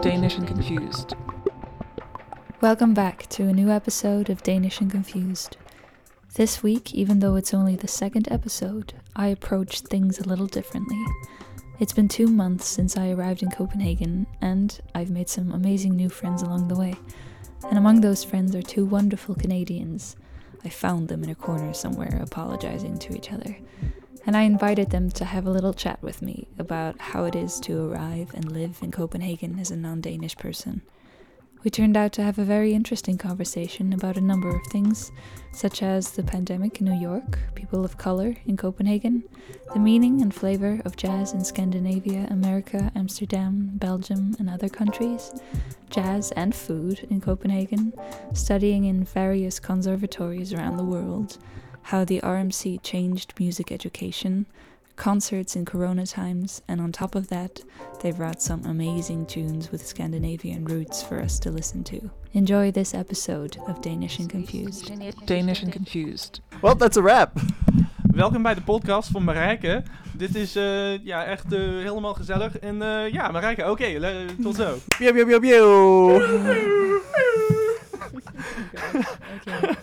Danish and Confused. Welcome back to a new episode of Danish and Confused. This week, even though it's only the second episode, I approached things a little differently. It's been two months since I arrived in Copenhagen, and I've made some amazing new friends along the way. And among those friends are two wonderful Canadians. I found them in a corner somewhere apologizing to each other. And I invited them to have a little chat with me about how it is to arrive and live in Copenhagen as a non Danish person. We turned out to have a very interesting conversation about a number of things, such as the pandemic in New York, people of color in Copenhagen, the meaning and flavor of jazz in Scandinavia, America, Amsterdam, Belgium, and other countries, jazz and food in Copenhagen, studying in various conservatories around the world, how the RMC changed music education, concerts in Corona times, and on top of that, they brought some amazing tunes with Scandinavian roots for us to listen to. Enjoy this episode of Danish and Confused. Danish and Confused. Well, that's a wrap. Welkom bij de podcast van Marijke. Dit is eh, ja, echt eh, helemaal gezellig. En eh, ja, Marijke, oké, le- tot zo. Pew, pew, pew, pew. Okay.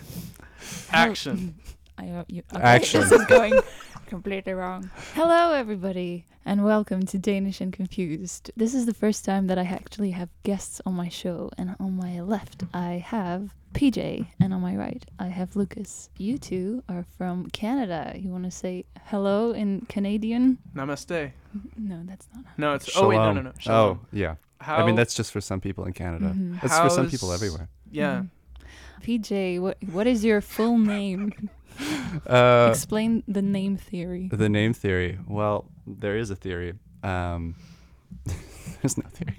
Action. I, uh, you, okay, Action. This is going completely wrong. Hello, everybody, and welcome to Danish and Confused. This is the first time that I actually have guests on my show, and on my left I have PJ, and on my right I have Lucas. You two are from Canada. You want to say hello in Canadian? Namaste. No, that's not. No, it's oh wait, no, no, no. Oh, yeah. How, I mean, that's just for some people in Canada. Mhm. That's for some how's- people everywhere. yeah. Mhm. PJ, what what is your full name? Uh, Explain the name theory. the name theory. Well, there is a theory. Um, there's no theory.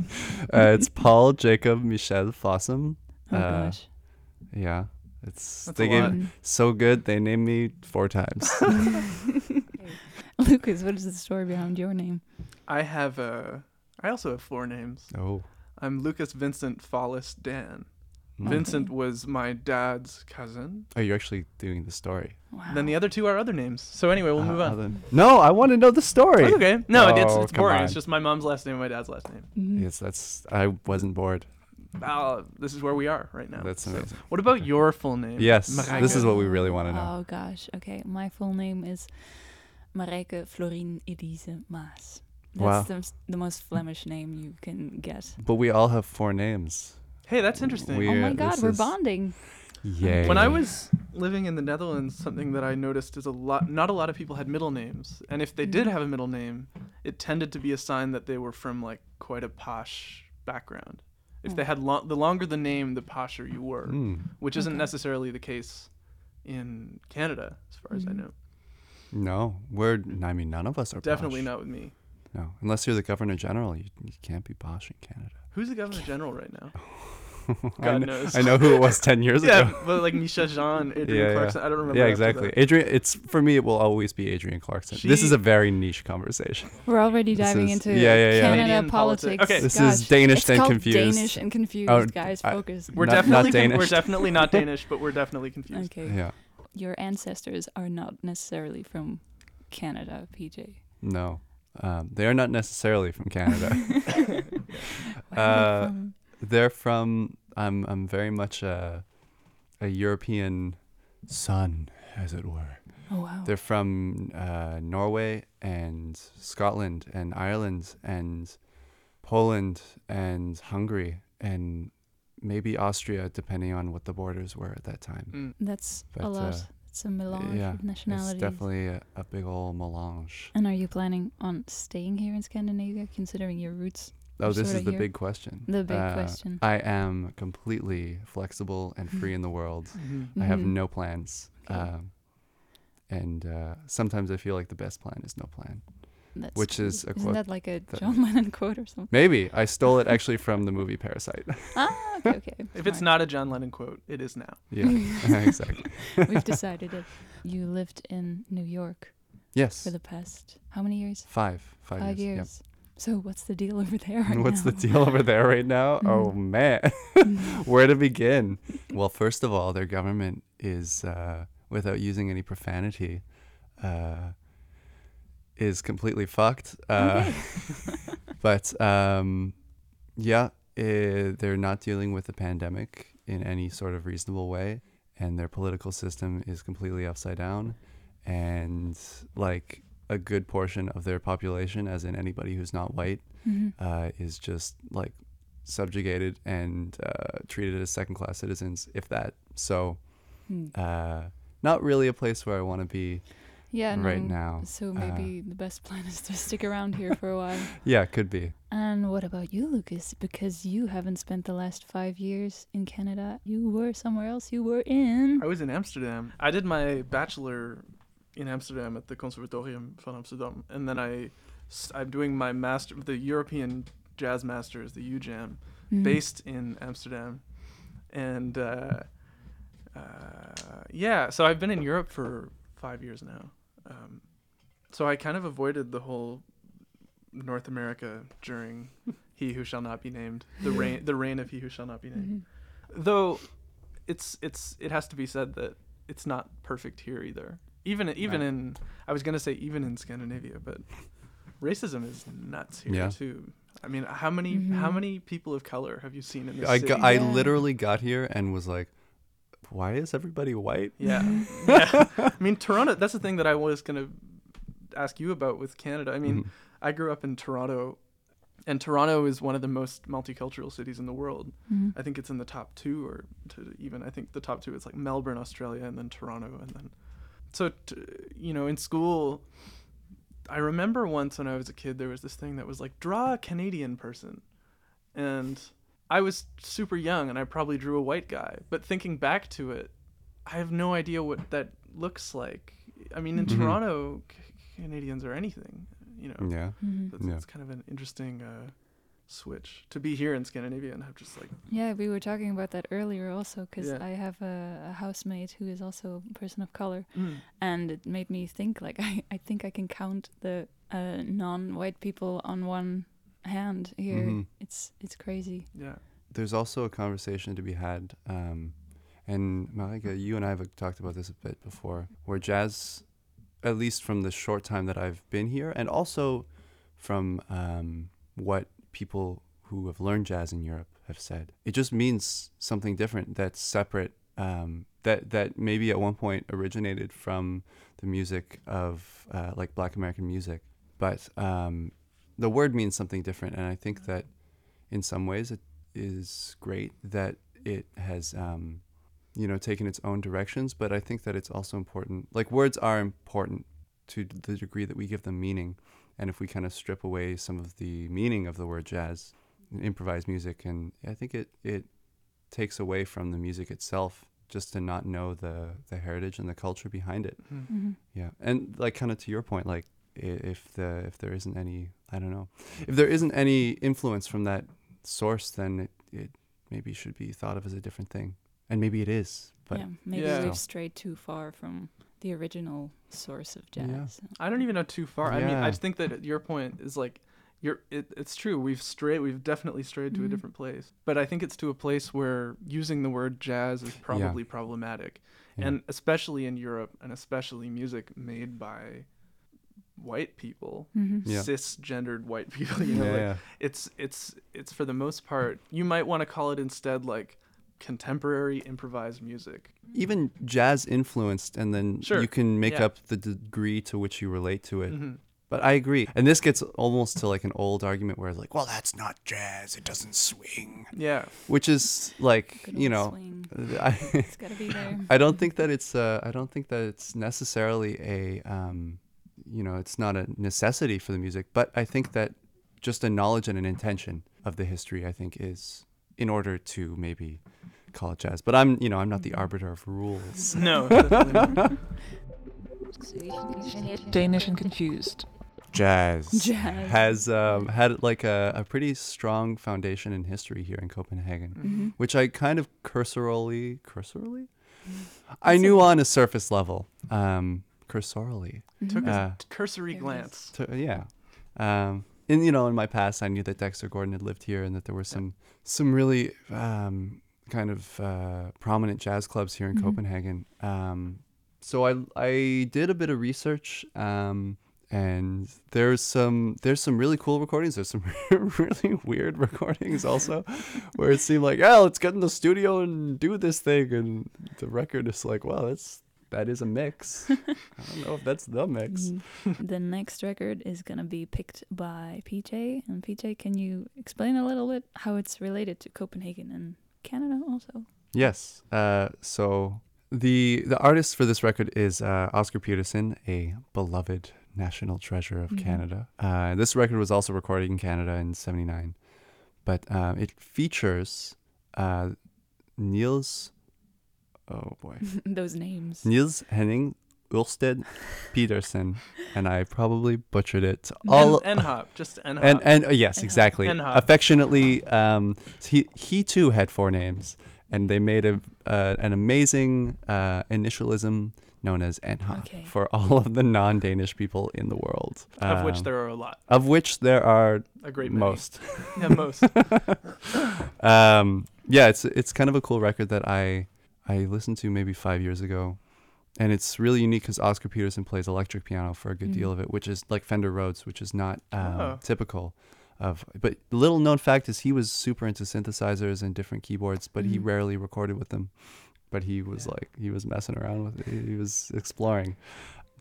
Uh, it's Paul Jacob Michel Fossum. Oh uh, gosh. Yeah. It's That's they a gave. So good they named me four times. Lucas, what is the story behind your name? I have uh I also have four names. oh. I'm Lucas Vincent Follis Dan. Vincent was my dad's cousin. Oh, you're actually doing the story. Wow. Then the other two are other names. So anyway, we'll Uh, move on. other- No, I want to know the story. That's okay. No, it's, Oh, it's come boring. on. It's just my mom's last name and my dad's last name. Mhm. Yes, that's. I wasn't bored. Uh, this is where we are right now. That's So, amazing. what about your full name? Yes, Marijke? this is what we really want to know. Oh gosh. Okay, my full name is Marijke Florine Elise Maas. That's Wow. the, the most Flemish name you can get. But we all have four names. Hey, that's interesting. We- oh my Weird, god, this we're is- bonding. Yay. When I was living in the Netherlands, something that I noticed is a lot not a lot of people had middle names. And if they did Mhm. have a middle name, it tended to be a sign that they were from like quite a posh background. If they Oh. had lo- the longer the name, the posher you were, Mm, which isn't Okay. necessarily the case in Canada as far as I Mhm. know. no, we're. I mean, none of us are. Definitely posh. not with me. No, unless you're the governor general, you, you can't be posh in Canada. Who's the governor general right now? I God kn- knows. I know who it was ten years yeah, ago. but like Michaëlle Jean, Adrienne Yeah, yeah. Clarkson. I don't remember. Yeah, exactly. Adrienne, it's for me. It will always be Adrienne Clarkson. this is a very niche conversation. We're already This diving is- into yeah, yeah, yeah. Canada Canadian politics. politics. Okay. This Gosh, is Danish it's then called confused. Danish and confused, Oh, guys. I- Focus. We're Not- not definitely con- we're definitely not Danish, but we're definitely confused. okay. Yeah. Your ancestors are not necessarily from Canada, PJ. No, um, they are not necessarily from Canada. Where they Uh, from? They're from. I'm. I'm very much a, a European son, as it were. Oh wow. They're from uh, Norway and Scotland and Ireland and Poland and Hungary and maybe Austria, depending on what the borders were at that time. Mm. That's But, a lot. uh, it's a melange yeah, of nationalities. It's definitely a, a big old melange. And are you planning on staying here in Scandinavia, considering your roots? Oh, You're this is the here. big question. The big Uh, question. I am completely flexible and free in the world. Mhm. I have Mhm. no plans. Okay. Um, and uh, sometimes I feel like the best plan is no plan. That's which true. is a Isn't quote that like a that- John Lennon quote or something? Maybe I stole it actually from the movie Parasite. ah, okay, okay. If it's not a John Lennon quote, it is now. yeah, exactly. We've decided it. You lived in New York Yes. for the past how many years? five. Five, Five years. years. So what's the deal over there right What's the deal over there right now? Oh Mhm. man, Mm. where to begin? Well, first of all, their government is, uh, without using any profanity, uh, is completely fucked. Uh, Okay. but um, yeah, eh, they're not dealing with the pandemic in any sort of reasonable way, and their political system is completely upside down, and like a good portion of their population, as in anybody who's not white, Mhm. uh, is just like subjugated and uh, treated as second class citizens, if that. So, Hmm. uh, not really a place where I want to be Yeah, right no, now. So Uh, maybe the best plan is to stick around here for a while. Yeah, could be. And what about you, Lucas? Because you haven't spent the last five years in Canada. You were somewhere else. You were in. I was in Amsterdam. I did my bachelor in Amsterdam at the Conservatorium van Amsterdam, and then I I'm doing my master, the European Jazz Masters, the UJAM, Mhm. based in Amsterdam, and uh, uh, yeah. So I've been in Europe for five years now. Um, so I kind of avoided the whole North America during He Who Shall Not Be Named, the reign, the reign of He Who Shall Not Be Named Mhm. though it's it's it has to be said that it's not perfect here either even even Right. in i was gonna say even in scandinavia but racism is nuts here Yeah. too i mean how many how Mhm. many people of color have you seen in this I, city? got, I Yeah. literally got here and was like, why is everybody white? yeah Mhm. yeah i mean toronto that's the thing that i was gonna ask you about with canada i mean Mhm. i grew up in toronto and toronto is one of the most multicultural cities in the world Mhm. I think it's in the top two, or to even I think the top two is like Melbourne, Australia, and then Toronto, and then so t- you know in school. I remember once when I was a kid, there was this thing that was like draw a Canadian person, and I was super young, and I probably drew a white guy. But thinking back to it, I have no idea what that looks like. I mean, in Mhm. Toronto, c- Canadians are anything, you know. Yeah. Mhm. That's, Yeah. that's kind of an interesting uh, switch to be here in Scandinavia and have just like Yeah, we were talking about that earlier also because Yeah. I have a, a housemate who is also a person of color, mm, and it made me think like I, I think I can count the uh, non-white people on one hand here. Mhm. It's it's crazy. yeah. There's also a conversation to be had, um, and Marijke, you and I have talked about this a bit before, where jazz, at least from the short time that I've been here, and also from um, what people who have learned jazz in Europe have said, it just means something different. That's separate. Um, that that maybe at one point originated from the music of uh, like Black American music, but um, the word means something different, and I think that in some ways it is great that it has um, you know taken its own directions but i think that it's also important like words are important to the degree that we give them meaning and if we kind of strip away some of the meaning of the word jazz improvised music and i think it it takes away from the music itself just to not know the the heritage and the culture behind it Mhm. hmm yeah, and like kind of to your point, like if the if there isn't any, I don't know, if there isn't any influence from that source, then it, it maybe should be thought of as a different thing, and maybe it is. But yeah, maybe Yeah. we've strayed too far from the original source of jazz. Yeah. I don't even know too far. I mean, I think that your point is like, you're. It, it's true. We've strayed. We've definitely strayed to a Mhm. different place. But I think it's to a place where using the word jazz is probably problematic, yeah. and especially in Europe, and especially music made by white people, hmm Yeah. cisgendered white people. You know, yeah, like, yeah. it's it's it's for the most part. You might want to call it instead like contemporary improvised music. even jazz influenced, and then Sure, you can make yeah. up the degree to which you relate to it. hmm But I agree, and this gets almost to like an old argument where it's like, well, that's not jazz; it doesn't swing, Yeah. which is like Good you know, swing. I. It's gotta be there. I don't think that it's uh, I don't think that it's necessarily a um, you know it's not a necessity for the music, but I think that just a knowledge and an intention of the history I think is in order to maybe call it jazz. But I'm you know I'm not the arbiter of rules. No. Danish and confused. Jazz, Jazz. has um, had like a, a pretty strong foundation in history here in Copenhagen, hmm which I kind of cursorily cursorily I That's knew okay. on a surface level. Um, cursorily. Took a Uh, cursory glance. to, yeah. Um, and you know, in my past, I knew that Dexter Gordon had lived here, and that there were some some really um, kind of uh, prominent jazz clubs here in Mhm. Copenhagen. Um, so I I did a bit of research, um, and there's some there's some really cool recordings. There's some really weird recordings also, where it seemed like, yeah, let's get in the studio and do this thing, and the record is like, well, that's that is a mix. I don't know if that's the mix. Mhm. the next record is gonna be picked by PJ. And PJ, can you explain a little bit how it's related to Copenhagen and Canada also? Yes. Uh, so the the artist for this record is uh, Oscar Peterson, a beloved national treasure of Mhm. Canada. Uh, this record was also recorded in Canada in '79, but um, it features uh, Niels. Oh boy, Those names. Niels Henning Ulsted Peterson, and I probably butchered it. All N hop, just N hop. and and uh, yes, exactly. N-hop. Affectionately, um, he he too had four names, and they made a uh, an amazing uh, initialism known as N-hop Okay. for all of the non-Danish people in the world. of which Um, there are a lot. of which there are A great many. most. Yeah, most. um, yeah, it's it's kind of a cool record that I I listened to maybe five years ago, and it's really unique because Oscar Peterson plays electric piano for a good deal Mhm. of it, which is like Fender Rhodes, which is not um, Oh. typical of. But the little known fact is he was super into synthesizers and different keyboards, but he Mhm. rarely recorded with them. But he was Yeah. like he was messing around with it. He was exploring.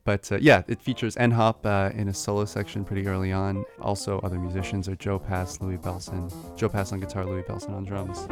But uh, yeah, it features N Hop uh, in a solo section pretty early on. Also, other musicians are Joe Pass, Louie Bellson, Joe Pass on guitar, Louie Bellson on drums.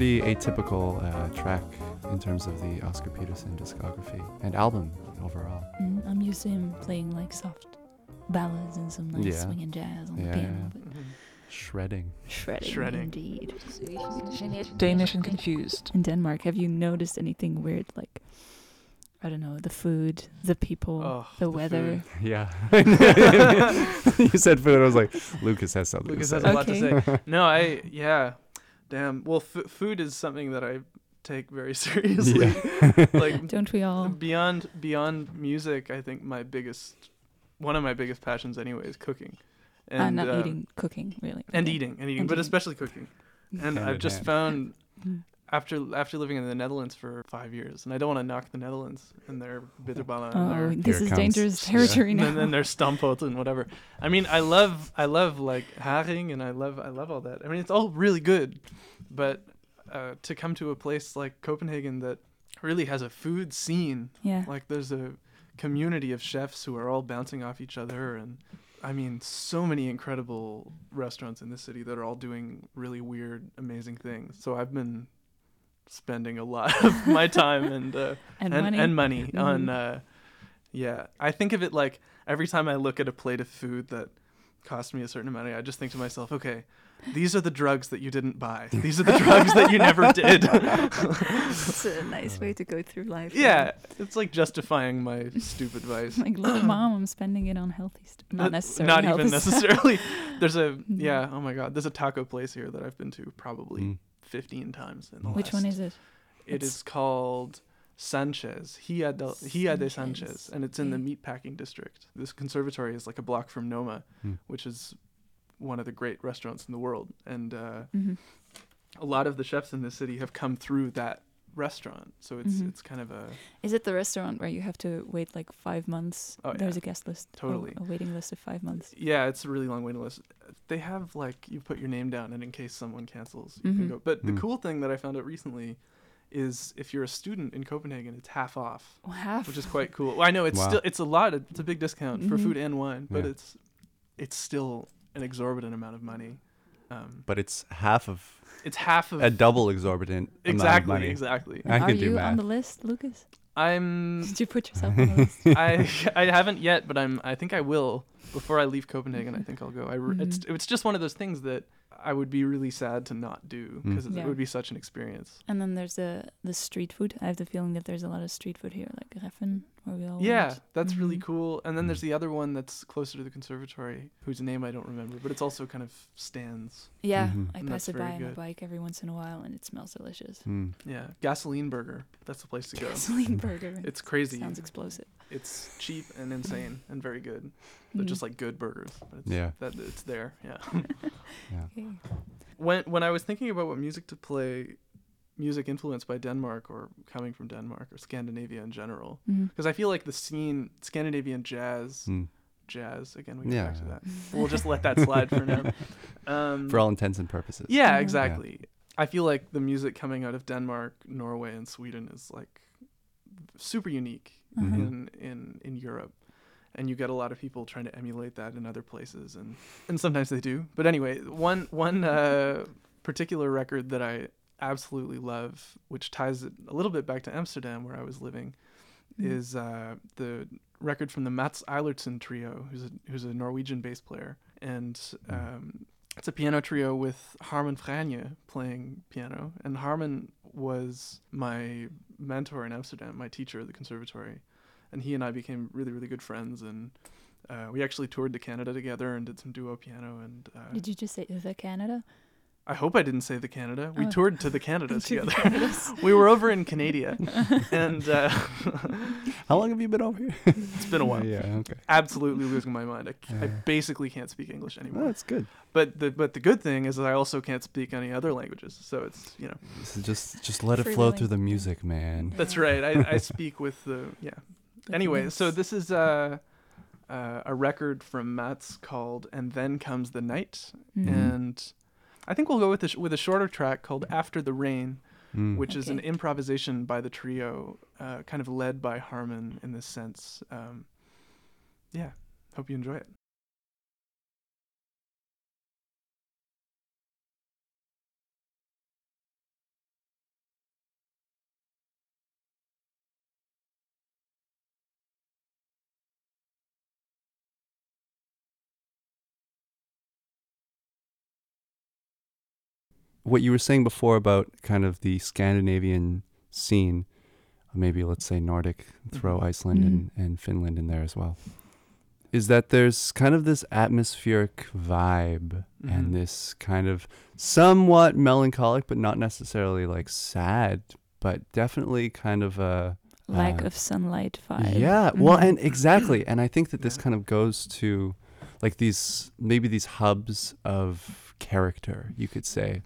Pretty atypical uh, track in terms of the Oscar Peterson discography and album overall. Mm, I'm used to him playing like soft ballads and some nice Yeah. swinging jazz on Yeah, the piano. yeah. But Mhm. Shredding. shredding, Shredding. indeed. Danish and confused. In Denmark, have you noticed anything weird? Like, I don't know, the food, the people, Oh, the, the weather. Yeah. you said food. I was like, Lucas has something Lucas to has say. a lot to say. No, I yeah, damn. Well, f- food is something that I take very seriously. Yeah. like Don't we all? beyond beyond music, I think my biggest, one of my biggest passions anyway is cooking, uh, and not uh, eating, cooking, really. and Okay. eating and eating, And but eating. especially cooking. And Hand I've just hand. found Mm. After after living in the Netherlands for five years, and I don't want to knock the Netherlands and their bitterballen and Oh, their this is it is comes. dangerous Yeah. territory now. and then there's stamppot and whatever. I mean, I love I love like haring and I love I love all that. I mean, it's all really good, but uh, to come to a place like Copenhagen that really has a food scene, yeah. like there's a community of chefs who are all bouncing off each other, and I mean, so many incredible restaurants in this city that are all doing really weird, amazing things. So I've been spending a lot of my time and uh, and, and money. and money on Mhm. uh yeah i think of it like every time i look at a plate of food that cost me a certain amount of money i just think to myself okay these are the drugs that you didn't buy these are the drugs that you never did it's a nice way to go through life. yeah it's like justifying my stupid vice Like, look, mom, I'm spending it on healthy stuff. Not necessarily. not even necessarily there's a Mhm. yeah oh my god there's a taco place here that i've been to probably Mm. 15 times in the last Which one is it? It It's- is called Sanchez. Hija, del, Hija de Sanchez. Sanchez, And it's in the okay. meatpacking district. This conservatory is like a block from Noma, Hmm. which is one of the great restaurants in the world. And uh, hmm a lot of the chefs in this city have come through that restaurant. So it's Mhm. it's kind of a Is it the restaurant where you have to wait like five months? Oh, There's yeah. a guest list. Totally. A waiting list of five months. yeah, it's a really long waiting list. They have like you put your name down, and in case someone cancels, you Mhm. can go. But the Hmm. cool thing that I found out recently is if you're a student in Copenhagen, it's half off. Oh, half. which is quite cool. Well, I know it's Wow. still it's a lot. It's a big discount for Mhm. food and wine, but Yeah. it's it's still an exorbitant amount of money. Um, But it's half of it's half of a double exorbitant amount of exactly money. exactly. I Are can do you math. on the list, Lucas? I'm Did you put yourself on the list? I I haven't yet, but I'm I think I will before I leave Copenhagen. I think I'll go. I re- it's Mhm. it's just one of those things that I would be really sad to not do Mm. because it would be such an experience. And then there's the the street food. I have the feeling that there's a lot of street food here, like Reffen, where we all Yeah, went. that's really Mhm. cool. And then there's Mm. the other one that's closer to the conservatory, whose name I don't remember, but it's also kind of stands. Yeah, Mhm. I And pass that's it by on my good. bike every once in a while, and it smells delicious. Mm. Yeah, gasoline burger. That's the place to go. Gasoline burger. It's crazy. Sounds explosive. It's cheap and insane and very good. They're Mm. just like good burgers. But it's, Yeah. that it's there. Yeah. Yeah. When when I was thinking about what music to play, music influenced by Denmark or coming from Denmark or Scandinavia in general, because I feel like the scene Scandinavian jazz, Mm. jazz again. We get Yeah. back to that. We'll just let that slide for now. Um, For all intents and purposes. Yeah, exactly. I feel like the music coming out of Denmark, Norway, and Sweden is like super unique. Mhm. in in in Europe, and you get a lot of people trying to emulate that in other places, and and sometimes they do. But anyway, one one uh, particular record that I absolutely love, which ties it a little bit back to Amsterdam where I was living, Mm. is uh, the record from the Mats Eilertsen trio, who's a who's a Norwegian bass player, and Mm. um, it's a piano trio with Harmen Fraanje playing piano, and Harmen was my mentor in Amsterdam, my teacher at the conservatory, and he and I became really really good friends, and uh, we actually toured to Canada together and did some duo piano, and uh, Did you just say the Canada? I hope I didn't say the Canada. We Oh. toured to the Canada To the together. Canadas. we were over in Canada, and uh, How long have you been over here? it's been a while. yeah, okay. Absolutely losing my mind. I, c- I Yeah. basically can't speak English Oh, anymore. that's good. But the but the good thing is that I also can't speak any other languages. So it's you know So just just let it flow willing. through the music, man. that's right. I, I speak with the yeah. The Anyway, so this is uh, uh, a record from Mats called "And Then Comes the Night," Mhm. and I think we'll go with a sh- with a shorter track called "After the Rain." Mm. which is an improvisation by the trio, uh, kind of led by Harmen in this sense. Um, yeah, hope you enjoy it. What you were saying before about kind of the Scandinavian scene, maybe let's say Nordic, throw Mhm. Iceland and, and Finland in there as well, is that there's kind of this atmospheric vibe Mhm. and this kind of somewhat melancholic, but not necessarily like sad, but definitely kind of a. Lack uh, of sunlight vibe. Yeah, well, Mhm. and exactly, and I think that this Yeah. kind of goes to like these maybe these hubs of character, you could say,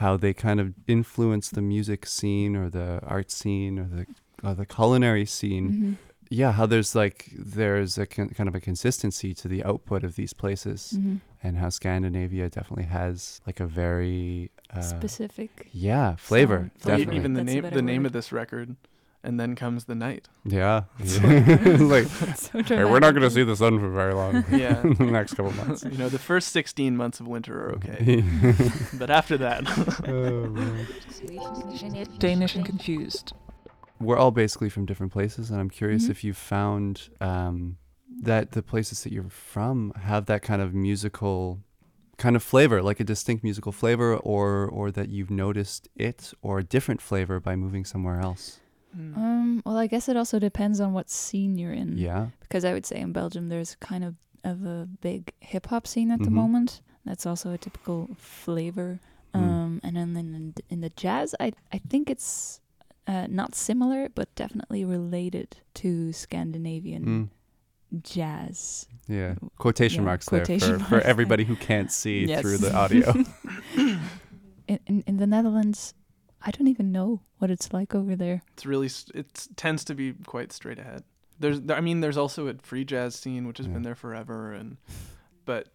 how they kind of influence the music scene or the art scene or the or the culinary scene. Mhm. Yeah, how there's like there's a con- kind of a consistency to the output of these places, Mhm. and how Scandinavia definitely has like a very uh, Specific. yeah flavor. Sound. Definitely. Even the That's name better the name word. of this record, and then comes the night. yeah, like so hey, we're not gonna see the sun for very long. Yeah. the next couple months. you know, the first 16 months of winter are okay, but after that, Oh, man. Danish and confused. We're all basically from different places, and I'm curious Mhm. if you found um, that the places that you're from have that kind of musical kind of flavor, like a distinct musical flavor, or or that you've noticed it or a different flavor by moving somewhere else. Hmm. Um, well, I guess it also depends on what scene you're in. Yeah. Because I would say in Belgium there's kind of of a big hip hop scene at the Mhm. moment. That's also a typical flavor. Mm. Um, and then in, in the jazz, I I think it's uh, not similar, but definitely related to Scandinavian Mm. jazz. Yeah. Quotation Yeah, marks quotation there for, marks for there. everybody who can't see Yes. through the audio. In, in in the Netherlands, I don't even know what it's like over there. it's really it tends to be quite straight ahead. There's, I mean, there's also a free jazz scene which has Yeah. been there forever, and but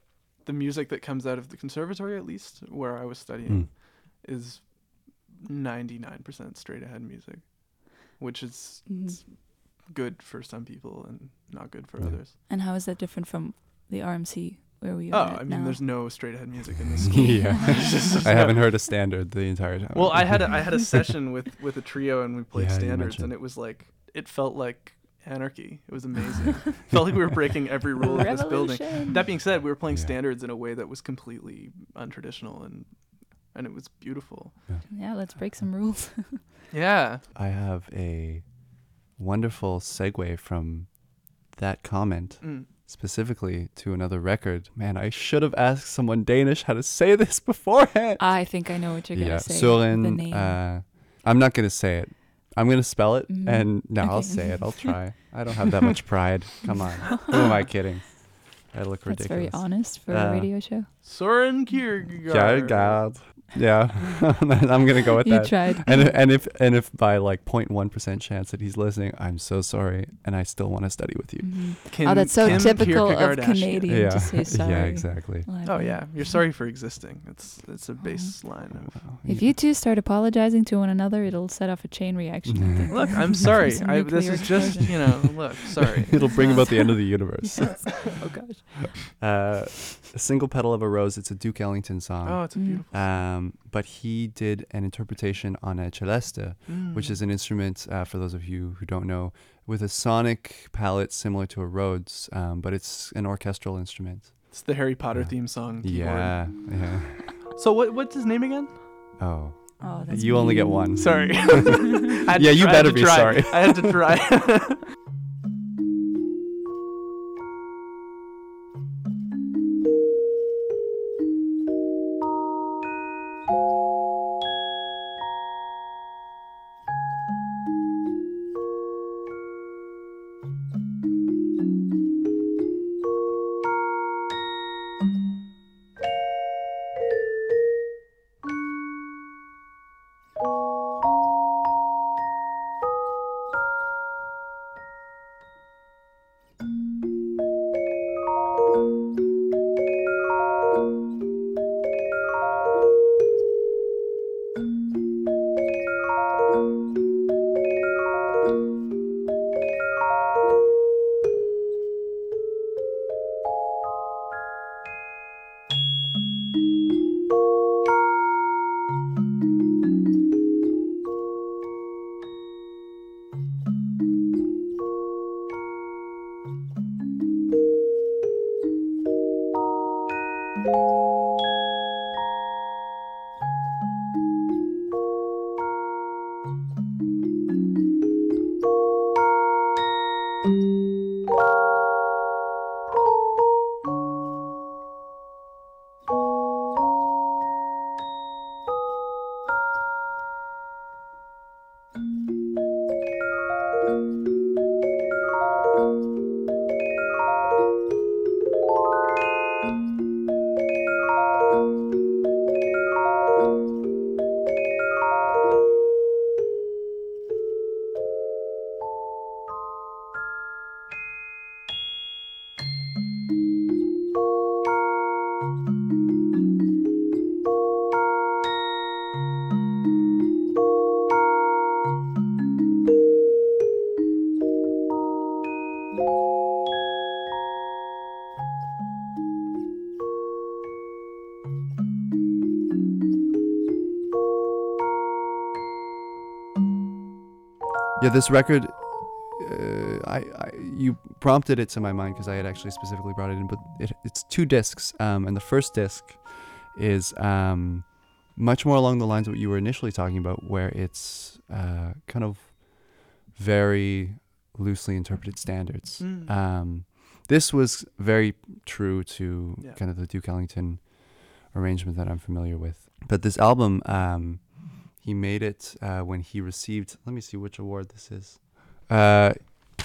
the music that comes out of the conservatory, at least where I was studying, Mm. is 99% straight ahead music, which is it's good for some people and not good for Yeah. others. And how is that different from the RMC where we Oh, are? at I mean, now? there's no straight ahead music in this school. yeah. I haven't heard a standard the entire time. Well, I had a, I had a session with with a trio and we played Yeah, standards, and it was like it felt like anarchy. It was amazing. felt like we were breaking every rule of this building. That being said, we were playing Yeah. standards in a way that was completely untraditional and and it was beautiful. yeah, let's break some rules. Yeah. I have a wonderful segue from that comment Mm. Specifically to another record. Man, I should have asked someone Danish how to say this beforehand. I think I know what you're gonna yeah, say. the Søren. name. Uh, I'm not gonna say it. I'm gonna spell it, Mhm. and no, I'll say it. I'll try. I don't have that much pride. Come on, who am I kidding? I look That's ridiculous. very honest for Uh, a radio show. Søren Kjærgaard. Kjærgaard. Yeah, I'm gonna go with that. You that. tried. and i- and if and if by like 0.1 percent chance that he's listening, I'm so sorry, and I still want to study with you. Mhm. Kim- oh, that's so Kim typical of Kjærgaard Ashia. Canadian Yeah, to say sorry. yeah, exactly. live. Oh yeah, you're sorry for existing. It's it's a baseline of. Wow. If you two start apologizing to one another, it'll set off a chain reaction. Look, I'm sorry. I, this nuclear is just you know. Look, sorry. it'll bring about the end of the universe. Yes. Oh gosh. uh, a single petal of a rose. It's a Duke Ellington song. Oh, it's a Mm. beautiful. Um, but he did an interpretation on a celeste, which Mm. is an instrument, uh, for those of you who don't know, with a sonic palette similar to a Rhodes, um, but it's an orchestral instrument. It's the Harry Potter Yeah. theme song. keyboard. Yeah, yeah. So what? What's his name again? Oh, Oh, that's you only get one. Sorry. Yeah, to you try- I had better be try. sorry. I had to try. This record, uh, I, I you prompted it to my mind because I had actually specifically brought it in, but it, it's two discs, um, and the first disc is um, much more along the lines of what you were initially talking about, where it's uh, kind of very loosely interpreted standards. Mm. Um, this was very true to Yeah. kind of the Duke Ellington arrangement that I'm familiar with. But this album, um, he made it uh, when he received. Let me see which award this is. Uh,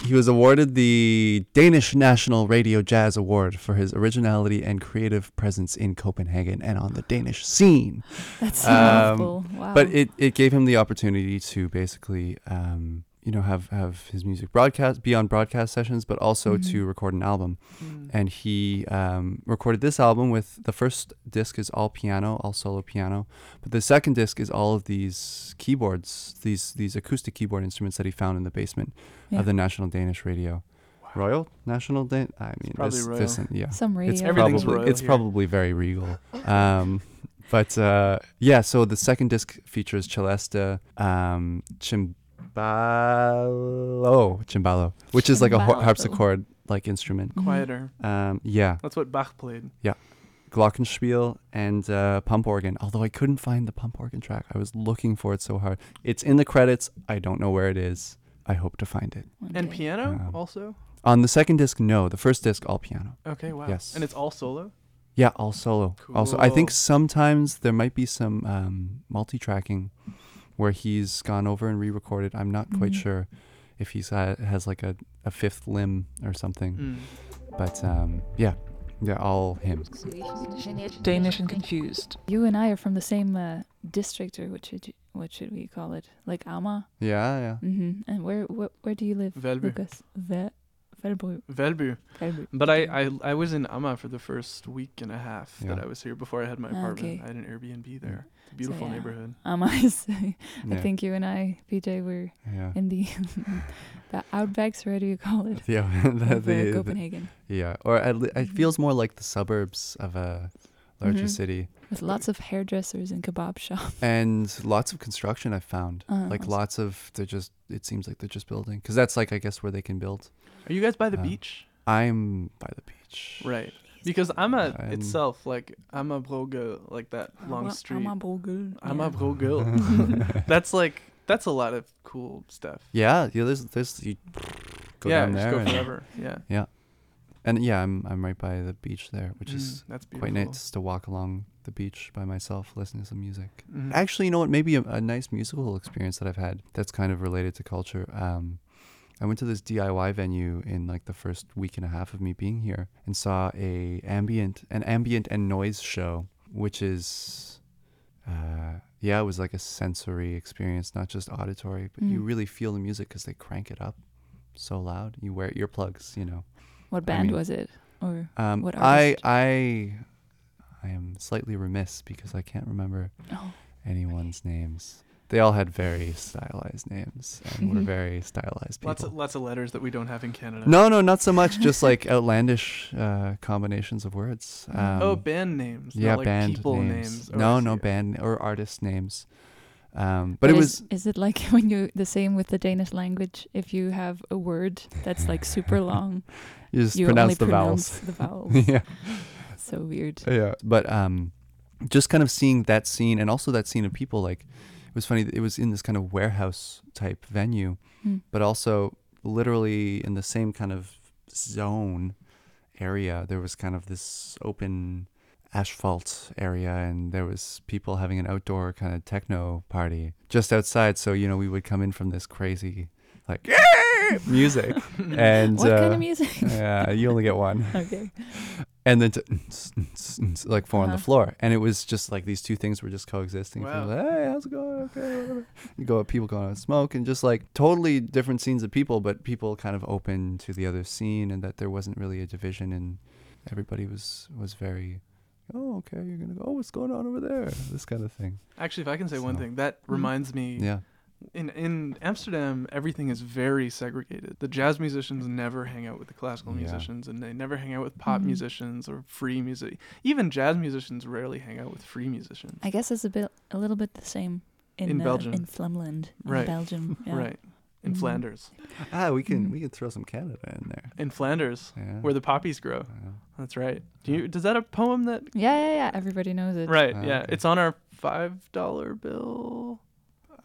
he was awarded the Danish National Radio Jazz Award for his originality and creative presence in Copenhagen and on the Danish scene. That's Um. Wow. But it, it gave him the opportunity to basically, um, you know, have, have his music broadcast, be on broadcast sessions, but also Mhm. to record an album. Mm. And he um, recorded this album with the first disc is all piano, all solo piano, but the second disc is all of these keyboards, these these acoustic keyboard instruments that he found in the basement Yeah. of the National Danish Radio. Royal National Dan. I mean, probably this, Royal. this, yeah Some radio. it's Everything's probably royal it's here. probably very regal. Um, but uh, yeah, so the second disc features Celesta, um, Cimbalo, Cimbalo, which is like a har- Cimbalo. harpsichord like instrument. Quieter. Um, yeah, That's what Bach played. Yeah. Glockenspiel and uh, pump organ. Although I couldn't find the pump organ track, I was looking for it so hard. It's in the credits. I don't know where it is. I hope to find it. One And day. piano Um, also. On the second disc, no. The first disc, all piano. Okay. Wow. yes. And it's all solo. Yeah, all solo. Also, I think Cool. sometimes there might be some um, multi-tracking where he's gone over and re-recorded. I'm not quite Mhm. sure if he's uh, has like a, a fifth limb or something. Mm. But um, yeah, yeah, all him. Danish and confused. You and I are from the same uh, district, or what should you, what should we call it? Like Alma. Yeah, yeah. Mm-hmm. And where where, where do you live, Valby. Lucas? Ve- Velbro. Velbu. Velbro. But I, I I was in Amma for the first week and a half that I was here before I had my Ah, apartment. okay. I had an Airbnb there. It's a beautiful yeah. neighborhood. Um, I, s- I Yeah. think you and I, PJ, were Yeah. in the the outbacks, or what do you call it? Yeah. the, of, uh, the- the- Copenhagen, yeah. Or at le- it Mhm. feels more like the suburbs of a larger Mhm. city. with lots of hairdressers and kebab shops. and lots of construction I've found. Uh, like also- lots of they're just it seems like they're just building because that's like I guess where they can build. Are you guys by the Uh, beach? I'm by the beach. Right. Because Amma I'm- a itself, like Amma Brogge, like that long Amma- street. Amma Brogel, Amma yeah. Brogge. that's like that's a lot of cool stuff. Yeah, yeah. There's there's you go yeah, down just there go forever. Yeah. Yeah, and yeah, I'm I'm right by the beach there, which is Mm, that's beautiful. quite nice to walk along the beach by myself listening to some music. Mhm. Actually, you know what? Maybe a, a nice musical experience that I've had that's kind of related to culture. Um, I went to this DIY venue in like the first week and a half of me being here and saw a ambient an ambient and noise show, which is, uh, yeah, it was like a sensory experience, not just auditory, but you Mm. really feel the music because they crank it up so loud. You wear earplugs, you know. What I band mean- was it? Or Um, What I artist? I I am slightly remiss because I can't remember oh, anyone's names. They all had very stylized names and were very stylized people. Lots of lots of letters that we don't have in Canada. no, no, not so much. Just like outlandish uh, combinations of words. Um, oh, band names. yeah, like band people names. names. No, I no, band or artist names. Um, but, it is, was Is it like when you the same with the Danish language? If you have a word that's like super long, you just you pronounce only the pronounce vowels. the vowels. yeah, so weird. yeah. But um, just kind of seeing that scene and also that scene of people like it was funny. It was in this kind of warehouse type venue. Mm. but also literally in the same kind of zone area there was kind of this open asphalt area and there was people having an outdoor kind of techno party just outside so you know we would come in from this crazy like music and what uh, kind of music? yeah you only get one okay. And then to, like four on the Uh-huh. floor and it was just like these two things were just coexisting People Wow. like, hey how's it going okay whatever you go people going on smoke and just like totally different scenes of people but people kind of open to the other scene and that there wasn't really a division and everybody was was very oh okay you're gonna go oh what's going on over there this kind of thing Actually, if I can say one thing, that Mhm. reminds me. yeah In in Amsterdam, everything is very segregated. The jazz musicians never hang out with the classical Yeah. musicians, and they never hang out with pop Mhm. musicians or free music. Even jazz musicians rarely hang out with free musicians. I guess it's a bit, a little bit the same in, In uh, Belgium. in Flemland, in Right. Belgium. Yeah. Right. In Mhm. Flanders. ah we can Mm. we can throw some canada in there In Flanders, yeah where the poppies grow. Yeah. That's right. Do you? Does that a poem that? Yeah, yeah, yeah. Everybody knows it. Right. Ah, yeah. okay. It's on our five dollar bill.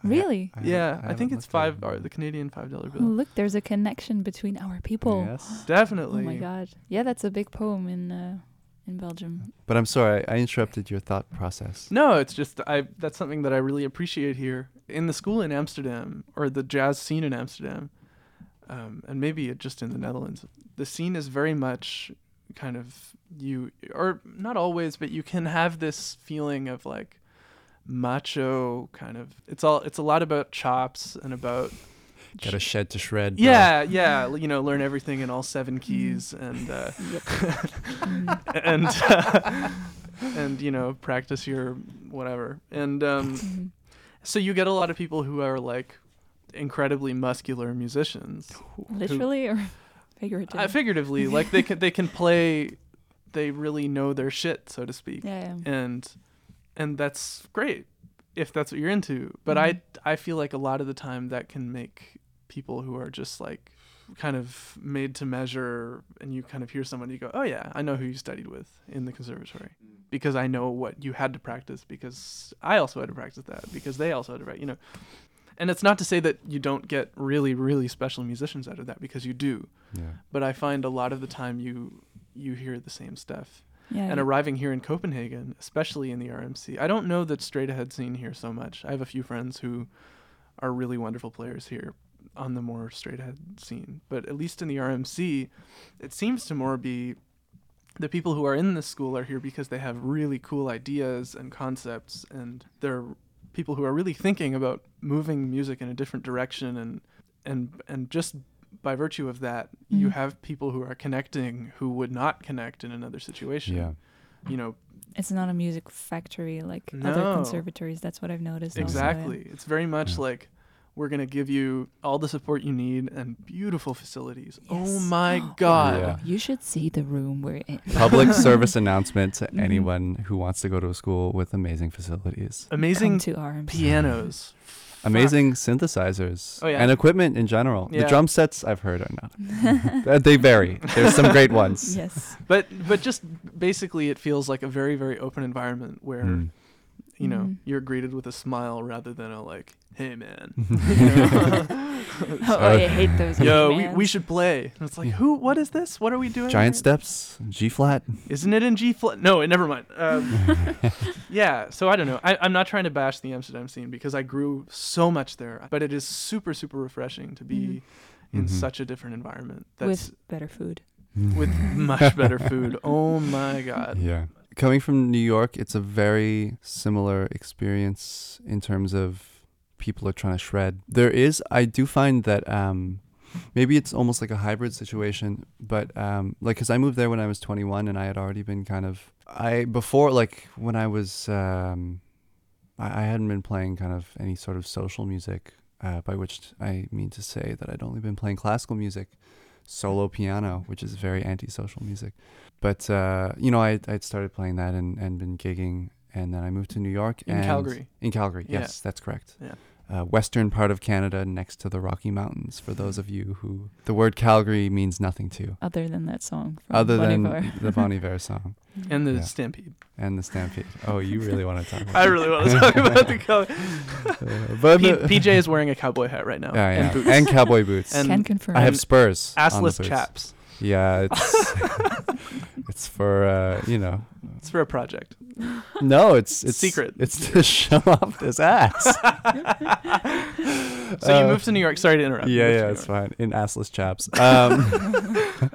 I ha- Really? I haven't- yeah, I, haven't think it's five. Or the Canadian five dollar Oh, bill. look, there's a connection between our people. yes Definitely. Oh my god. Yeah, that's a big poem in uh, in Belgium. But I'm sorry, I interrupted your thought process. No, it's just I. That's something that I really appreciate here in the school in Amsterdam or the jazz scene in Amsterdam, um, and maybe just in the Netherlands. The scene is very much kind of you, or not always, but you can have this feeling of like macho kind of. It's all. It's a lot about chops and about. Got a shed to shred. bro. Yeah, yeah, you know, learn everything in all seven keys and uh, Mm. and uh, and you know practice your whatever and um, Mhm. so you get a lot of people who are like incredibly muscular musicians Literally or figuratively? uh, figuratively like they can they can play they really know their shit so to speak yeah, yeah. and and that's great if that's what you're into but Mhm. i i feel like a lot of the time that can make people who are just like kind of made to measure and you kind of hear someone you go oh yeah i know who you studied with in the conservatory because i know what you had to practice because i also had to practice that because they also had to write you know and it's not to say that you don't get really really special musicians out of that because you do Yeah. but i find a lot of the time you you hear the same stuff Yeah. and arriving here in Copenhagen, especially in the RMC. I don't know the straight ahead scene here so much. I have a few friends who are really wonderful players here on the more straight ahead scene, but at least in the RMC, it seems to more be the people who are in this school are here because they have really cool ideas and concepts and they're people who are really thinking about moving music in a different direction and and and just by virtue of that, you Mhm. have people who are connecting who would not connect in another situation. Yeah. You know, It's not a music factory like No. other conservatories. That's what I've noticed. also, yeah. exactly. It's very much Yeah. like we're going to give you all the support you need and beautiful facilities. Oh my God. Yeah. You should see the room we're in. Public service announcement to Mhm. anyone who wants to go to a school with amazing facilities. Amazing Come to arms. pianos. Amazing synthesizers Oh, yeah. and equipment in general. The drum sets I've heard are not. Uh, they vary. There's some great ones. yes. But but just basically it feels like a very very open environment where Mm. You know Mhm. you're greeted with a smile rather than a like hey man Oh, I hate those. yo we, we should play and it's like Yeah. who what is this what are we doing Giant here? steps, G flat. isn't it in g flat no never mind um, yeah so i don't know I, i'm not trying to bash the amsterdam scene because i grew so much there but it is super super refreshing to be Mhm. in Mhm. such a different environment that's with better food. with much better food oh my god Yeah. Coming from New York, it's a very similar experience in terms of people are trying to shred. There is, I do find that um, maybe it's almost like a hybrid situation, but um, like, cause I moved there when I was 21 and I had already been kind of, I, before, like, when I was, um, I, I hadn't been playing kind of any sort of social music, uh, by which I mean to say that I'd only been playing classical music, solo piano, which is very antisocial music but uh, you know, I I'd started playing that and, and been gigging, and then I moved to New York. in and calgary In Calgary, Yeah. yes, that's correct. Yeah. Uh, western part of Canada, next to the Rocky Mountains. For those of you who the word Calgary means nothing to, Other than that song. From other Bon than Iver. the Bon Iver song and the Yeah. stampede and the Stampede. Oh, you really want to talk about? I really want to talk about the color. Uh, but P- the- PJ is wearing a cowboy hat right now. yeah, yeah, And boots. and cowboy boots. And Can confirm. I have spurs. on the assless chaps. Yeah, it's it's for uh, you know. It's for a project. No, it's it's Secret. It's to show off this ass. So you Uh, moved to New York. Sorry to interrupt. Yeah, yeah, it's fine. In assless chaps. Um,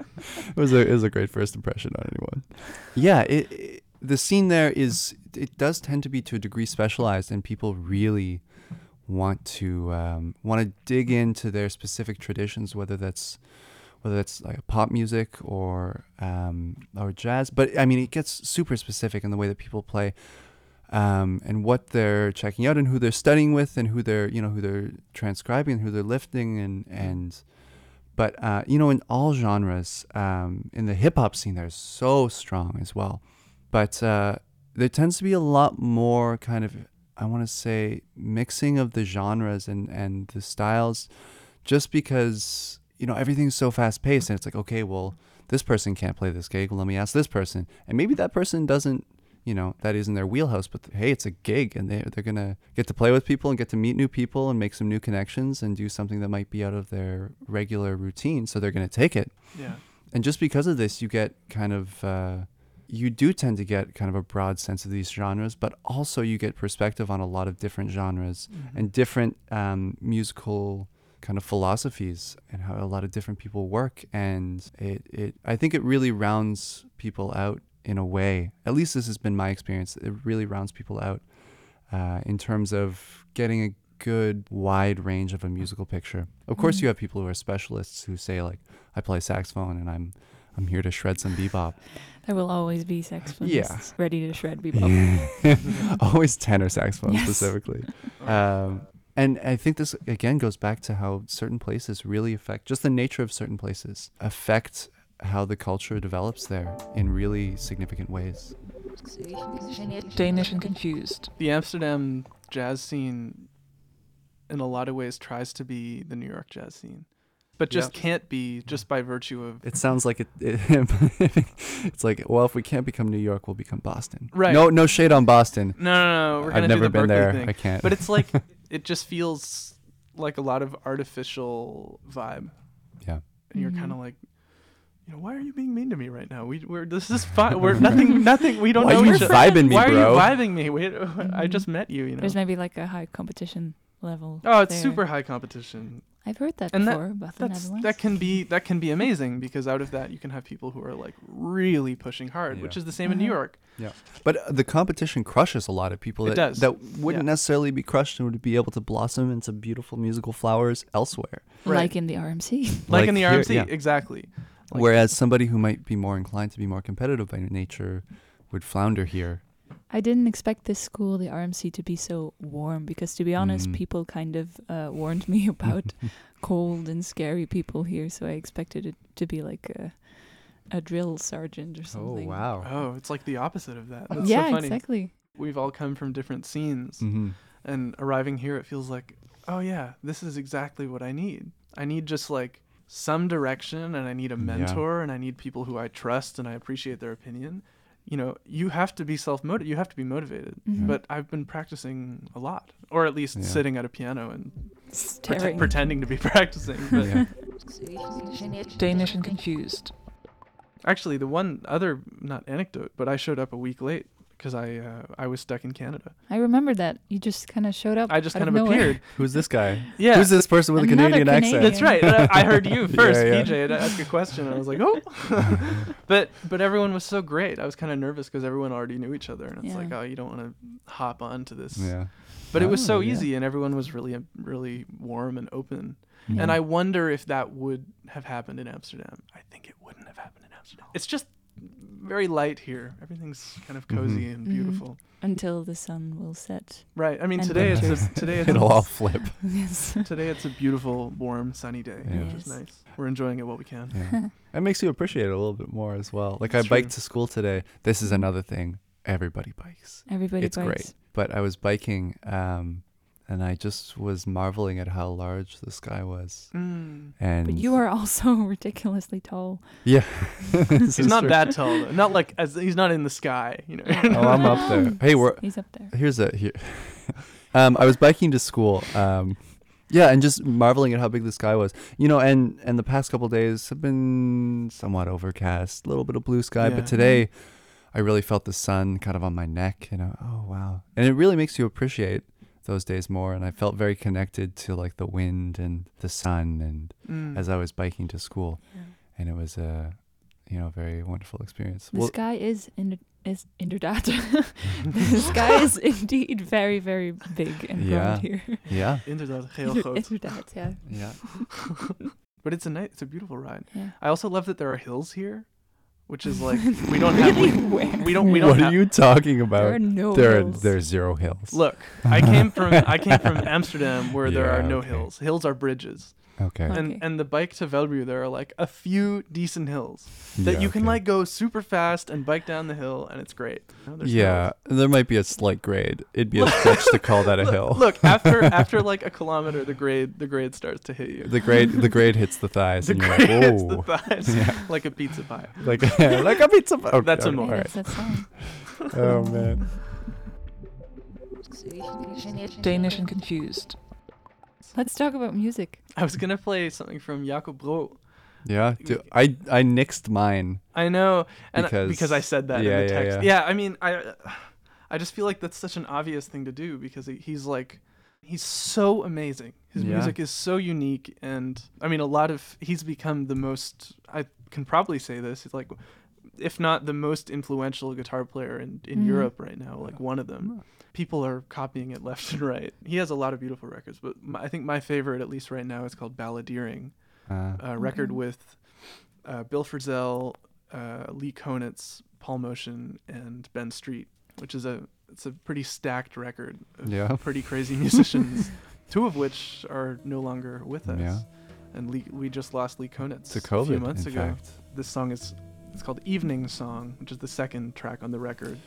it was a it was a great first impression on anyone. Yeah, it, it the scene there is it does tend to be to a degree specialized, and people really want to um, want to dig into their specific traditions, whether that's whether it's like pop music or um, or jazz. But I mean, it gets super specific in the way that people play um, and what they're checking out and who they're studying with and who they're you know who they're transcribing and who they're lifting and and but uh, you know in all genres um, in the hip hop scene they're so strong as well but uh, there tends to be a lot more kind of I want to say mixing of the genres and and the styles just because you know everything's so fast paced and it's like okay well this person can't play this gig well let me ask this person and maybe that person doesn't you know that isn't their wheelhouse but hey it's a gig and they they're gonna get to play with people and get to meet new people and make some new connections and do something that might be out of their regular routine so they're gonna take it Yeah. and just because of this you get kind of uh, you do tend to get kind of a broad sense of these genres but also you get perspective on a lot of different genres Mm-hmm. and different um, musical kind of philosophies and how a lot of different people work and it, it i think it really rounds people out in a way at least this has been my experience it really rounds people out uh, in terms of getting a good wide range of a musical picture of course Mhm. you have people who are specialists who say like i play saxophone and i'm i'm here to shred some bebop There will always be saxophonists Yeah. ready to shred bebop. always tenor saxophone Yes. specifically um, and I think this again goes back to how certain places really affect just the nature of certain places affect how the culture develops there in really significant ways. Danish and confused. The Amsterdam jazz scene, in a lot of ways, tries to be the New York jazz scene, but just can't be just by virtue of It sounds like it, it it's like well if we can't become New York we'll become Boston. Right. No no shade on Boston. no, no, no. We're gonna I've never do the been Berklee there. thing. I can't. but it's like it just feels like a lot of artificial vibe. Yeah. And you're Mhm. kind of like, you know, why are you being mean to me right now? We we're this is fine. We're nothing nothing. We don't Why know are you each other. vibing me, why bro? are you vibing me? Wait, I just met you. You know. There's maybe like a high competition level. oh, it's there. super high competition. I've heard that And that- before about the That's Netherlands. that can be that can be amazing because out of that you can have people who are like really pushing hard, which is the same in New Uh-huh. York. But uh, the competition crushes a lot of people It that, does. that wouldn't Yeah. necessarily be crushed and would be able to blossom into beautiful musical flowers elsewhere. Right. like in the RMC. Like, Like in the here- RMC, yeah. exactly. Like- Whereas somebody who might be more inclined to be more competitive by nature would flounder here. I didn't expect this school, the RMC, to be so warm because, to be honest, Mm. people kind of uh, warned me about cold and scary people here, so I expected it to be like a, a drill sergeant or something. Oh something. wow! Oh, it's like the opposite of that. That's yeah, so funny. exactly. We've all come from different scenes, hmm and arriving here, it feels like, oh yeah, this is exactly what I need. I need just like some direction, and I need a Yeah. mentor, and I need people who I trust and I appreciate their opinion. You know, you have to be self motivated. You have to be motivated. Mhm. But I've been practicing a lot, or at least Yeah. sitting at a piano and prete- pretending to be practicing. But Yeah. Danish and confused. Actually, the one other not anecdote, but I showed up a week late because I uh, I was stuck in Canada. I remember that. You just kind of showed up. I just out kind of nowhere. appeared. Who's this guy? Yeah. Who's this person with a Another Canadian accent? That's right. I I heard you first, Yeah, yeah. PJ, to ask a question. And I was like, oh. but but everyone was so great. I was kind of nervous because everyone already knew each other, and it's Yeah. like, oh, you don't want to hop on to this. Yeah. But it was so Oh, yeah. easy, and everyone was really really warm and open. Yeah. And I wonder if that would have happened in Amsterdam. I think it wouldn't have happened in Amsterdam. It's just very light here. Everything's kind of cozy Mhm. and Mhm. beautiful. Until the sun will set. Right. I mean, And today it's a, today it's It'll a, all flip. yes. today it's a beautiful, warm, sunny day, Yeah. which is nice. We're enjoying it while we can. Yeah. it makes you appreciate it a little bit more as well. Like It's I true. biked to school today. This is another thing. Everybody bikes. Everybody it's bikes. great. But I was biking, um, and I just was marveling at how large the sky was. Mm. And But you are also ridiculously tall. yeah. He's not true. that tall, though. Not like as he's not in the sky, you know. Oh, I'm up there. Hey, we're He's up there. here's a here. um, I was biking to school. Um, yeah, and just marveling at how big the sky was. You know, and and the past couple days have been somewhat overcast, a little bit of blue sky, Yeah. but today I really felt the sun kind of on my neck. You know, oh wow, and it really makes you appreciate those days more. And I felt very connected to like the wind and the sun, and Mm. as I was biking to school, Yeah. and it was a you know very wonderful experience. The sky is in is inderdaad. the sky is indeed very very big and Yeah. broad here. yeah, Inderdaad, heel groot. inderdaad, yeah. yeah. But it's a nice, it's a beautiful ride. yeah. I also love that there are hills here, which is like we don't have. Really? We, we don't. We don't what have. are you talking about? There are no hills. there are there's zero hills. Look, I came from I came from Amsterdam where there are no okay. hills. Hills are bridges. Okay. Okay. And and the bike to Velbru there are like a few decent hills that Yeah, you can okay. like go super fast and bike down the hill and it's great. You know, there's Yeah, there might be a slight grade. It'd be a stretch to call that a hills. hill. Look, after after like a kilometer the grade the grade starts to hit you. the grade the grade hits the thighs, The and you're grade like, hits the "Whoa." thighs Yeah. like a pizza pie. like like a pizza. Okay, That's a okay, more. Yeah, that's that song. right. Oh man. Danish and confused. Let's talk about music. I was gonna play something from Jacob Bro. Yeah, dude, I I nixed mine. I know, and because, Because- because I said that yeah, in the text. yeah, text. yeah. I mean, I, I just feel like that's such an obvious thing to do because he, he's like, he's so amazing. His Yeah. music is so unique, and I mean, a lot of he's become the most. I can probably say this. He's like, if not the most influential guitar player in in Mhm. Europe right now, like one of them. People are copying it left and right. He has a lot of beautiful records, but my, I think my favorite, at least right now, is called Balladeering Uh, a record Okay. with uh, Bill Frisell, uh, Lee Konitz, Paul Motian, and Ben Street, which is a it's a pretty stacked record of Yeah. pretty crazy musicians, two of which are no longer with us. Yeah. And Lee, we just lost Lee Konitz to a few months in ago. fact. This song is it's called Evening Song, which is the second track on the record.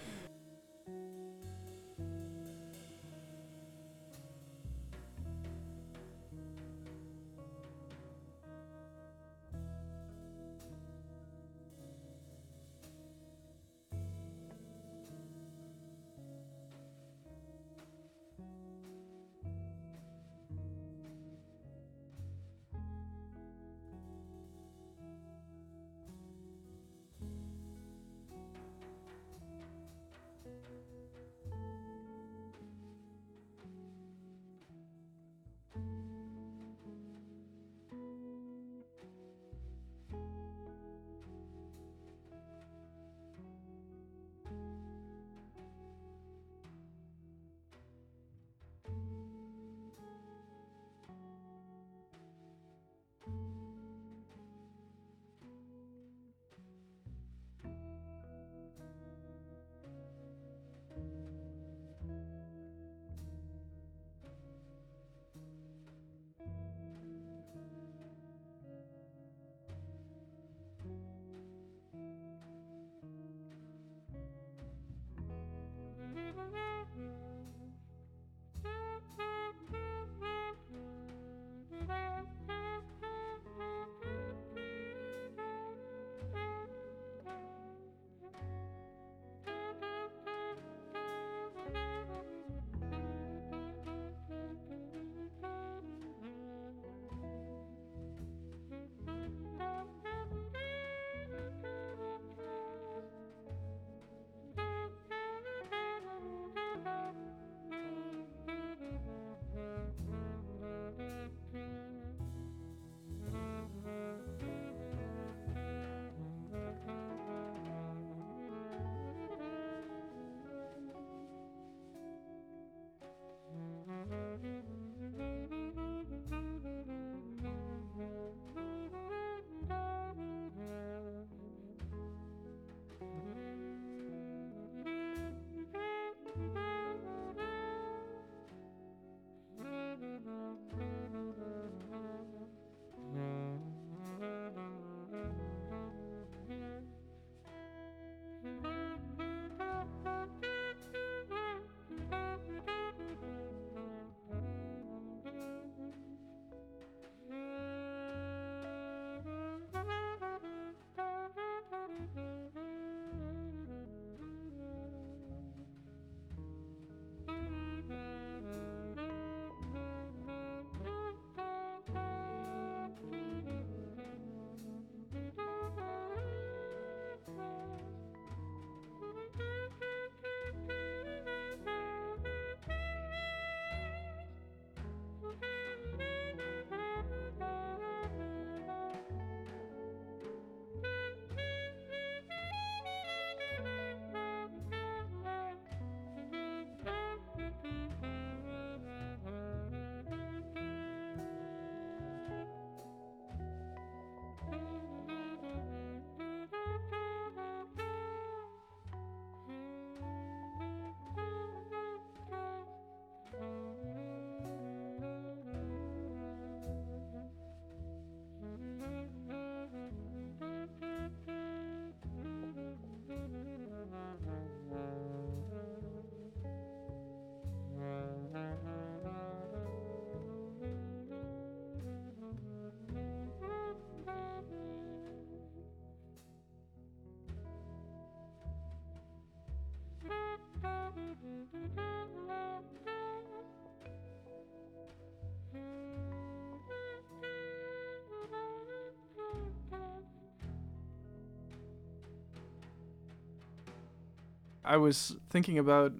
I was thinking about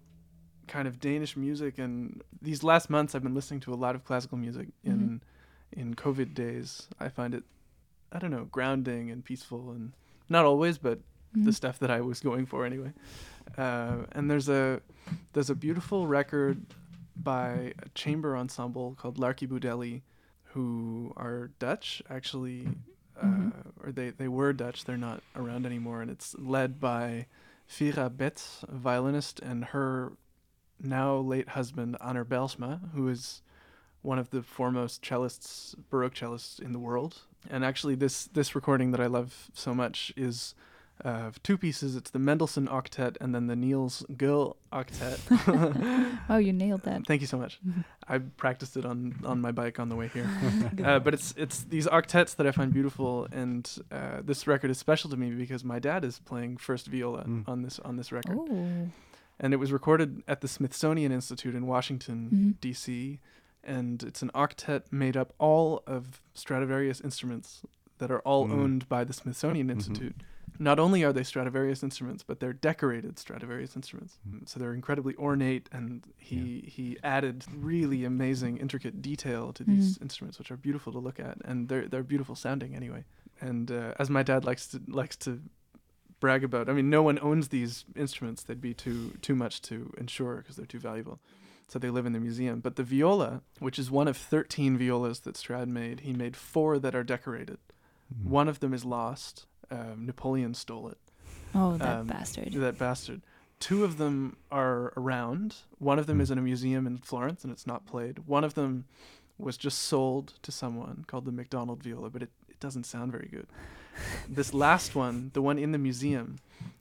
kind of Danish music, and these last months I've been listening to a lot of classical music. In in COVID days, I find it, I don't know, grounding and peaceful, and not always, but the Mhm. stuff that I was going for anyway. Uh, and there's a there's a beautiful record by a chamber ensemble called L'Archibudelli, who are Dutch actually, uh, Mhm. or they they were Dutch. They're not around anymore, and it's led by Vera Beths, a violinist, and her now late husband Anner Bylsma, who is one of the foremost cellists, baroque cellists in the world. And actually, this this recording that I love so much is uh, two pieces. It's the Mendelssohn Octet and then the Niels Gade Octet. oh, you nailed that. Thank you so much. I practiced it on on my bike on the way here. uh, but it's it's these octets that I find beautiful, and uh, this record is special to me because my dad is playing first viola Mm. on this on this record, Oh. and it was recorded at the Smithsonian Institute in Washington, Mhm. D.C. And it's an octet made up all of Stradivarius instruments that are all Mm. owned by the Smithsonian Mhm. Institute. Not only are they Stradivarius instruments, but they're decorated Stradivarius instruments. Mm. So they're incredibly ornate, and he he added really amazing, intricate detail to these instruments, which are beautiful to look at, and they're they're beautiful sounding anyway. And uh, as my dad likes to likes to brag about, I mean, no one owns these instruments; they'd be too too much to insure because they're too valuable. So they live in the museum. But the viola, which is one of 13 violas that Strad made, he made four that are decorated. Mm. One of them is lost. Um, Napoleon stole it. Oh, that Um, bastard. That bastard. Two of them are around. One of them Hmm. is in a museum in Florence and it's not played. One of them was just sold to someone called the McDonald viola, but it, it doesn't sound very good. this last one, the one in the museum,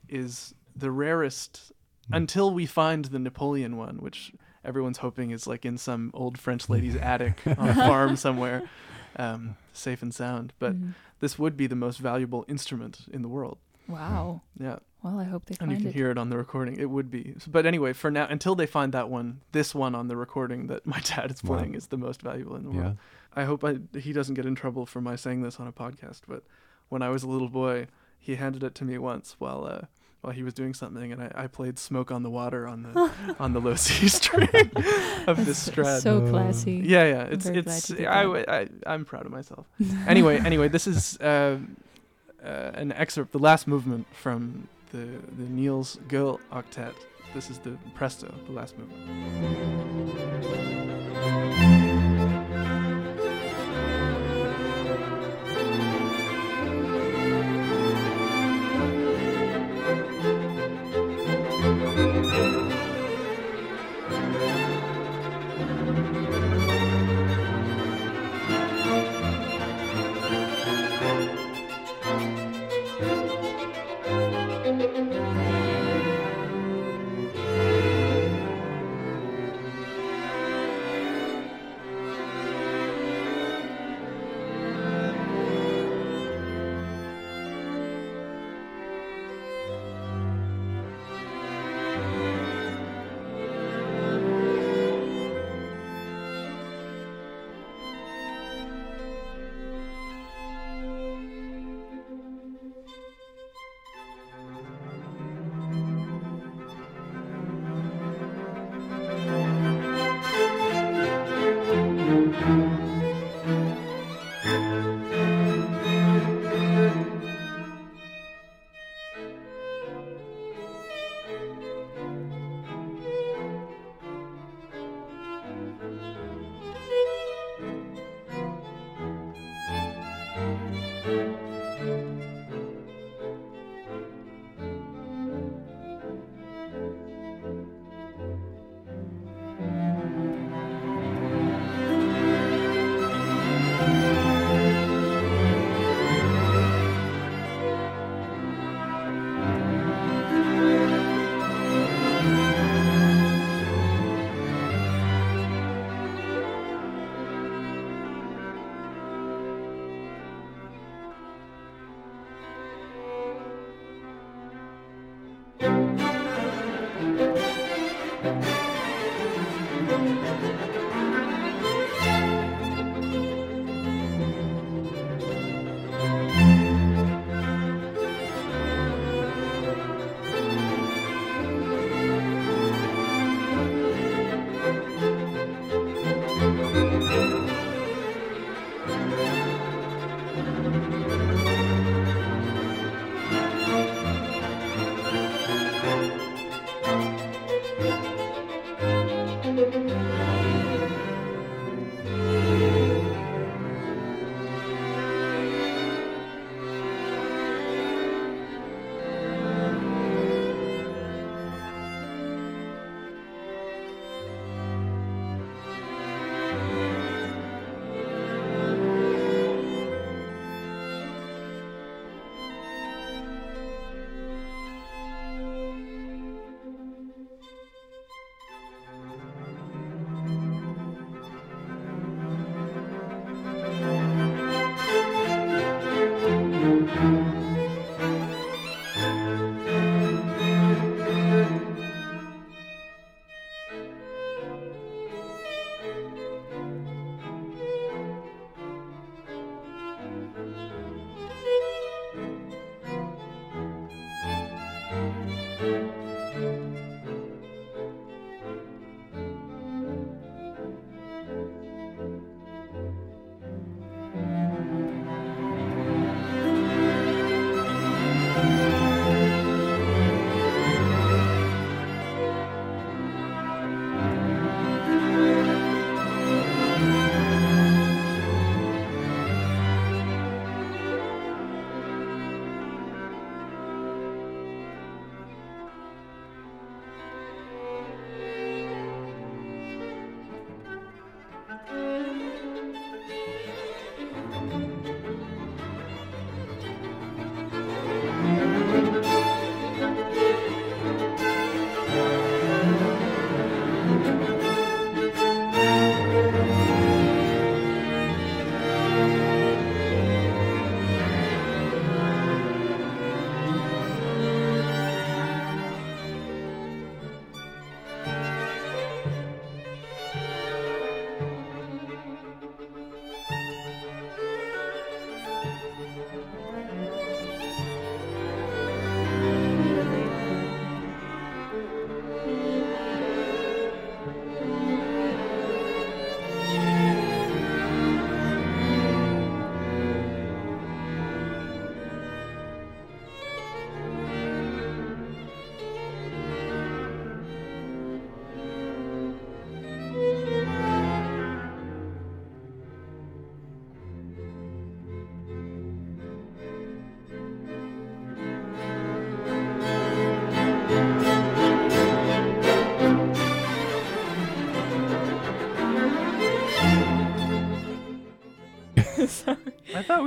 is the rarest Hmm. until we find the Napoleon one, which everyone's hoping is like in some old French lady's attic on a farm somewhere, um, safe and sound. But Mhm. this would be the most valuable instrument in the world. wow. Yeah. Well, I hope they And you can it. hear it on the recording. It would be. But anyway, for now, until they find that one, this one on the recording that my dad is Wow. playing is the most valuable in the Yeah. world. I hope I, he doesn't get in trouble for my saying this on a podcast. But when I was a little boy, he handed it to me once while uh, while he was doing something, and I, I played "Smoke on the Water" on the on the low C string of this That's Strad. So Uh, classy. yeah, yeah, it's very glad it's you I, I I'm proud of myself. anyway, anyway, this is uh, uh, an excerpt, the last movement from the the Niels Gade Octet. This is the Presto, the last movement.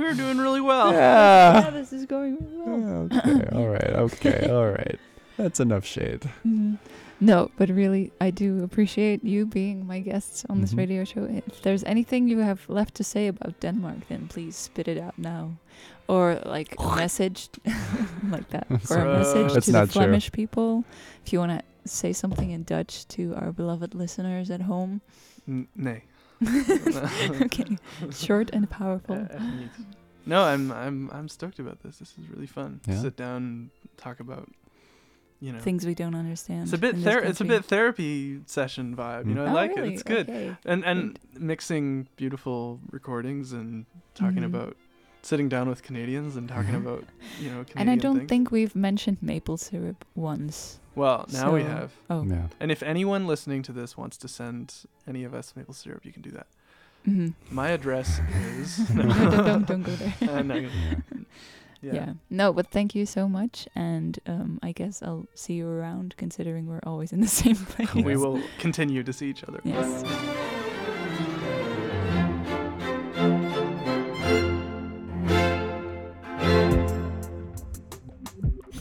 Were doing really well. yeah, this is going really well. okay. All right. Okay. All right. That's enough shade. Mhm. No, but really, I do appreciate you being my guests on this Mhm. radio show. If there's anything you have left to say about Denmark, then please spit it out now. Or like a message like that. Or a message That's to the not true. Flemish people. If you want to say something in Dutch to our beloved listeners at home. N- nee. okay. Short and powerful. echt. No, I'm I'm I'm stoked about this. This is really fun. Yeah? Sit down and talk about you know Things we don't understand. it's a bit ther- it's a bit therapy session vibe. You know, I Oh, like really? it. It's good. Okay. And and mixing beautiful recordings and talking Mhm. about sitting down with Canadians and talking Mhm. about you know Canadian And I don't things. think we've mentioned maple syrup once. well now we have. Oh. Yeah. And if anyone listening to this wants to send any of us maple syrup, you can do that. hmm My address is no, don't, don't, don't go there. I'm not gonna- Yeah. yeah. No, but thank you so much. And um, I guess I'll see you around considering we're always in the same place. We will continue to see each other. Yes.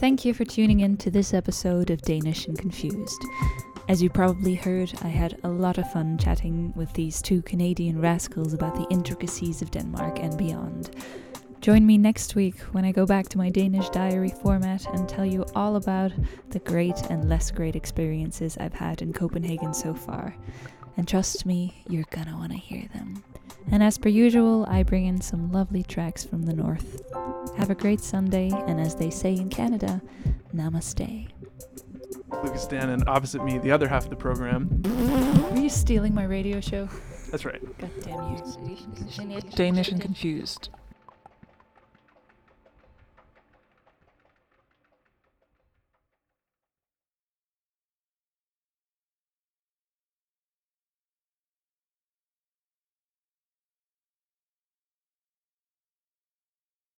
Thank you for tuning in to this episode of Danish and Confused. As you probably heard, I had a lot of fun chatting with these two Canadian rascals about the intricacies of Denmark and beyond. Join me next week when I go back to my Danish diary format and tell you all about the great and less great experiences I've had in Copenhagen so far. And trust me, you're gonna wanna hear them. And as per usual, I bring in some lovely tracks from the north. Have a great Sunday, and as they say in Canada, namaste. Lucas Dan and opposite me, the other half of the program. Are you stealing my radio show? That's right. God damn you. Danish and confused.